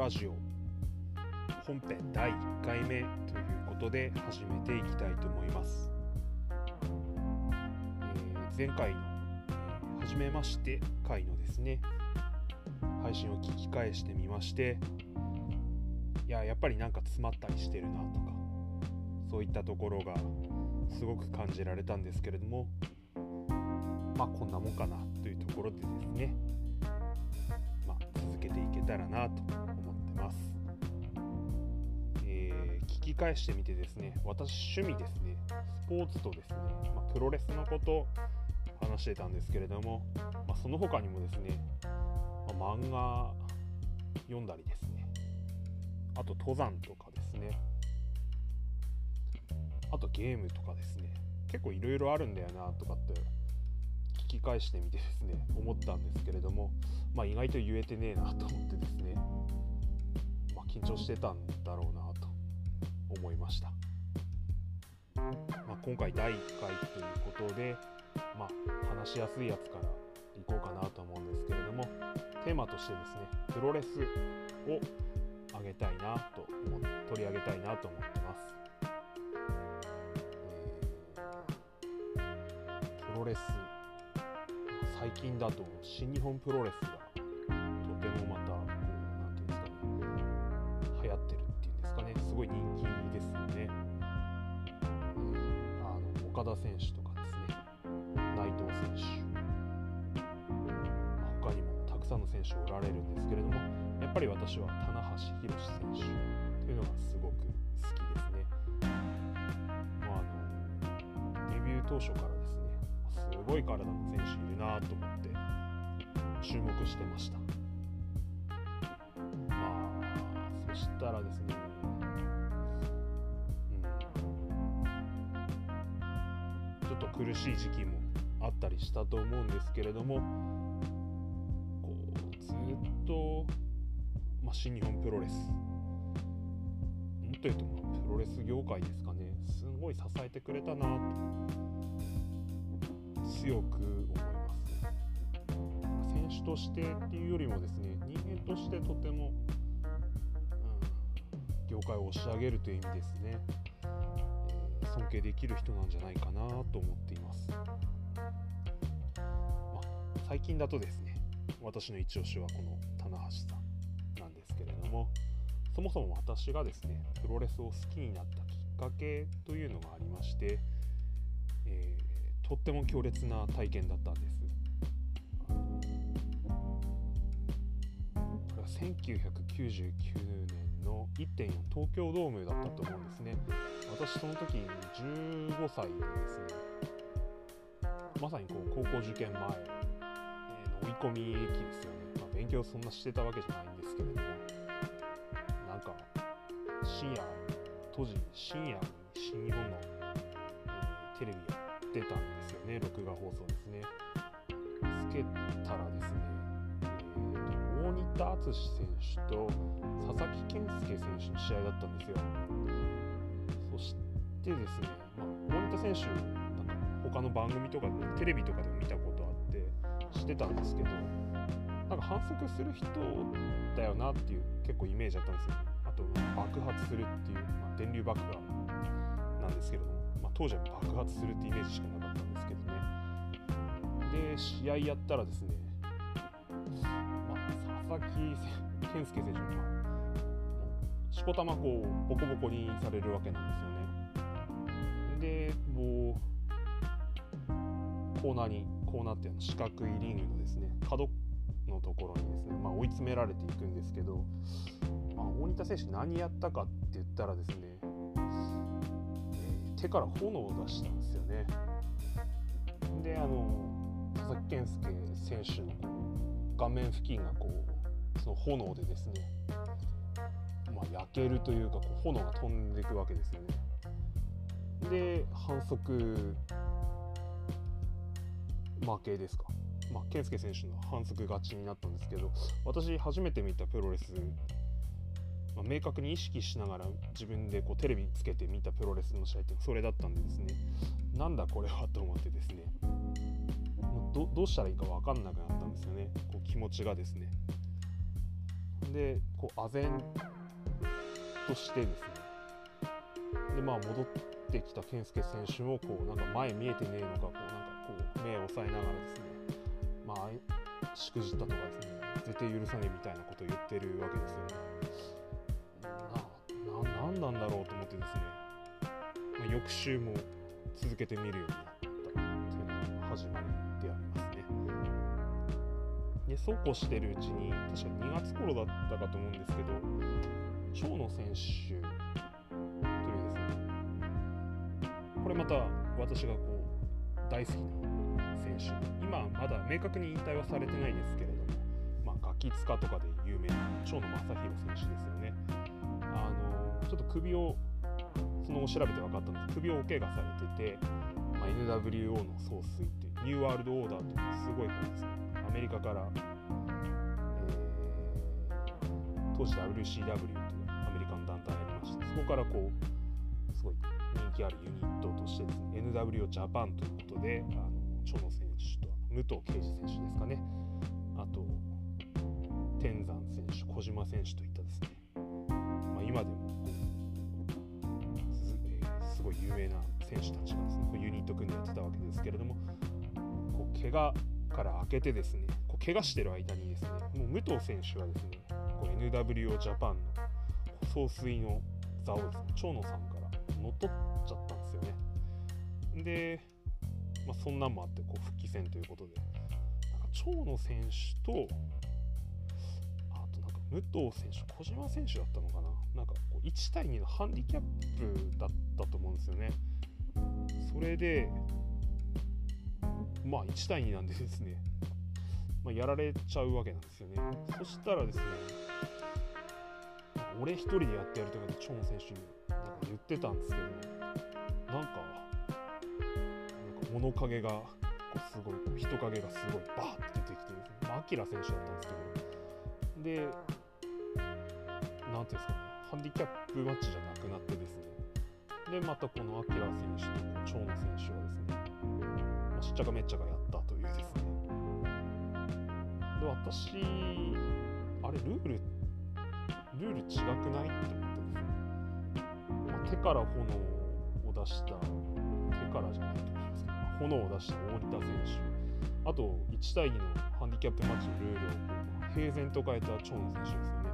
ラジオ。本編第1回目ということで始めていきたいと思います、えー、前回の、え、初めまして回のですね配信を聞き返してみましていややっぱりなんか詰まったりしてるなとかそういったところがすごく感じられたんですけれどもまあこんなもんかなというところでですね続けていけたらなとます、えー、聞き返してみてですね私趣味ですね。スポーツとですね、まあ、プロレスのこと話してたんですけれども、まあ、その他にもですね、まあ、漫画読んだりですね。あと登山とかですね。あとゲームとかですね。結構いろいろあるんだよなとかって聞き返してみてですね思ったんですけれども、まあ、意外と言えてねえなと思ってですね、緊張してたんだろうなと思いました、まあ、今回第1回ということで、まあ、話しやすいやつからいこうかなと思うんですけれどもテーマとしてですねプロレスをあげたいなと思取り上げたいなと思ってます、えー、プロレス最近だと新日本プロレスが岡田選手とかですね。内藤選手。他にもたくさんの選手おられるんですけれどもやっぱり私は棚橋宏選手というのがすごく好きですね。もうあのデビュー当初からですねすごい体の選手いるなと思って注目してました。まあそしたらですね苦しい時期もあったりしたと思うんですけれどもこうずっと、まあ、新日本プロレス。もっと言うとまプロレス業界ですかね。すごい支えてくれたなと強く思います。ね選手としてっていうよりもですね人間としてとても、うん、業界を押し上げるという意味ですね、尊敬できる人なんじゃないかなと思っています、まあ、最近だとですね私の一押しはこの棚橋さんなんですけれどもそもそも私がですねプロレスを好きになったきっかけというのがありまして、えーとっても強烈な体験だったんです。1999年1.4東京ドームだったと思うんですね。私その時15歳でですね、まさにこう高校受験前の追い込み期ですよね。まあ、勉強そんなしてたわけじゃないんですけれども、なんか深夜、当時深夜に新日本の、え、テレビやってたんですよね録画放送ですねつけたらですね、田敦選手と佐々木健介選手の試合だったんですよ。そしてですね、まあ、大仁田選手なんか他の番組とかでテレビとかでも見たことあって知ってたんですけどなんか反則する人だよなっていう結構イメージだったんですよ。あと爆発するっていう、まあ、電流爆破なんですけれどもま当時は爆発するってイメージしかなかったんですけどね。で試合やったらですね、佐々木健介選手がしこたまこうボコボコにされるわけなんですよねでもうコーナーにコーナーっていうの四角いリングのですね角のところにですね、まあ、追い詰められていくんですけど、まあ、大仁田選手何やったかって言ったらですね手から炎を出したんですよね。であの佐々木健介選手の顔面付近がこうその炎でですね、まあ、焼けるというかこう炎が飛んでいくわけですよね。で反則負けですか。まあ、健介選手の反則勝ちになったんですけど私初めて見たプロレスまあ、明確に意識しながら自分でこうテレビつけて見たプロレスの試合ってそれだったんでですねなんだこれはと思ってですねどどうしたらいいか分かんなくなったんですよねこう気持ちがですねでこう唖然としてですねでまあ戻ってきた健介選手もこうなんか前見えてねえのかこうなんかこう目を押さえながらですねまあしくじったとかですね絶対許さねえみたいなことを言ってるわけですよねなななんなんだろうと思ってですね、まあ、翌週も続けてみるようになったっていうのが始まりであります。でそうこうしてるうちに確か2月頃だったかと思うんですけど長野選手というですねこれまた私がこう大好きな選手。今まだ明確に引退はされてないですけれども、まあ、ガキ使とかで有名な長野正弘選手ですよね。あのちょっと首をその後調べて分かったんです。首をお怪我されてて、まあ、NWO の総帥ってニューワールドオーダーというすごいこうですねアメリカから、えー、当時 WCW というアメリカの団体がありましてそこからこうすごい人気あるユニットとしてですね NWO ジャパンということであの長野選手と武藤敬司選手ですかね。あと天山選手小島選手といったですね、まあ、今でもすごい有名な選手たちがですねこうユニット組んでやってたわけですけれどもこう怪我から明けてですねこう怪我してる間にですねもう武藤選手はですねこう NWO ジャパンの総帥の座をですね長野さんから乗っ取っちゃったんですよね。で、まあ、そんなんもあってこう復帰戦ということで。なんか長野選手とあとなんか武藤選手小島選手だったのかな。なんかこう1対2のハンディキャップだったと思うんですよね。それでまあ1対2なんでですね、まあ、やられちゃうわけなんですよね。そしたらですね俺一人でやってやるとかでチョン選手になんか言ってたんですけどなんかなんか物陰がこうすごいこう人影がすごいバーって出てきてですね。まあアキラ選手だったんですけど。でなんていうんですかね。ハンディキャップマッチじゃなくなってですね。でまたこのアキラ選手と長野選手はですね、っちゃかめっちゃかやったというですね。で私あれルールルール違くないって思ってですね、まあ、手から炎を出した手からじゃないと思いますけど、まあ、炎を出した大仁田選手。あと1対2のハンディキャップマッチのルールを平然と変えた長野選手ですよね。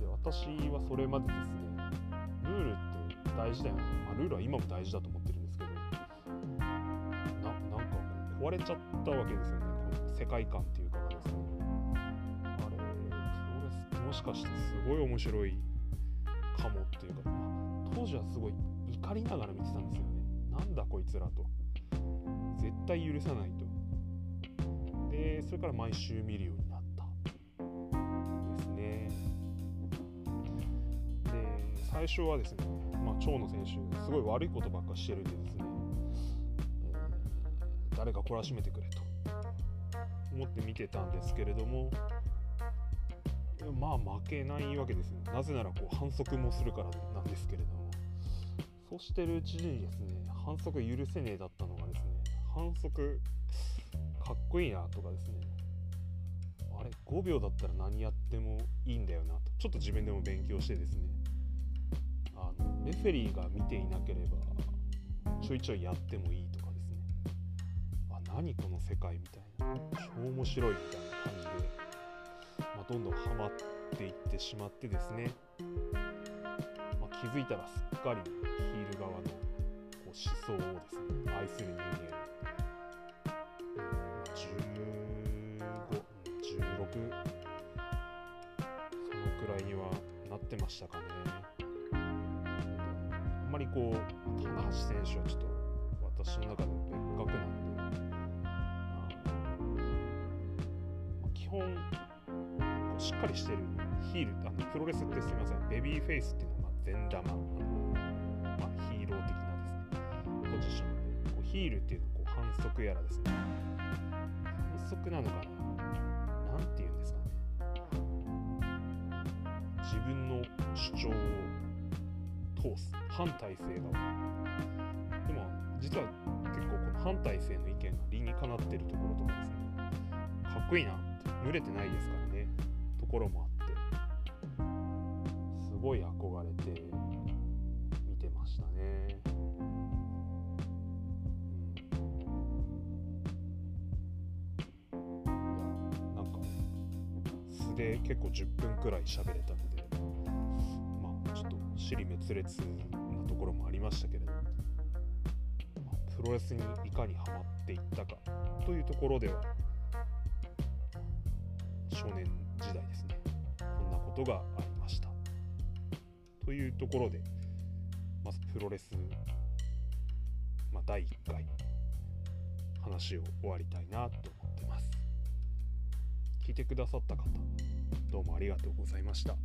で私はそれまでですねルールって大事だよね、まあ、ルールは今も大事だと壊れちゃったわけです。よねこの世界観っていうかがですね。あれプロレスってもしかしてすごい面白い。かもっていうか、まあ、当時はすごい怒りながら見てたんですよね。なんだこいつらと。絶対許さないと。でそれから毎週見るようになった。ですねで最初はですね、まあ、長野選手すごい悪いことばっかしてるんでですね、誰か懲らしめてくれと。思って見てたんですけれどもまあ負けないわけですねなぜならこう反則もするからなんですけれども。そうしてるうちにですね反則許せねえだったのがですね反則かっこいいなとかですね。あれ5秒だったら何やってもいいんだよなと。ちょっと自分でも勉強してですね。あのレフェリーが見ていなければちょいちょいやってもいい何この世界みたいな。超面白いみたいな感じで、まあ、どんどんハマっていってしまってですね、まあ、気づいたらすっかりヒール側のこう思想をですね。愛する人間1516そのくらいにはなってましたかね。あんまりこう、棚橋選手はちょっと私の中でしっかりしてるヒールあのプロレスってすみません、ベビーフェイスっていうのは善玉、あのまあ、ヒーロー的なですね、ポジションで、こうヒールっていうのはこう反則やらですね、反則なのかななんて言うんですかね。自分の主張を通す反体制側でも実は結構この反体制の意見が理にかなってるところとかですねかっこいいなって群れてないですからころもあってすごい憧れて見てましたね。うん、いやなんか素で結構10分くらい喋れたのでまあちょっと尻滅裂なところもありましたけれど、まあ、プロレスにいかにハマっていったかというところでは少年時代ですね。こんなことがありました。というところでまずプロレス、まあ、第1回話を終わりたいなと思ってます。聞いてくださった方どうもありがとうございました。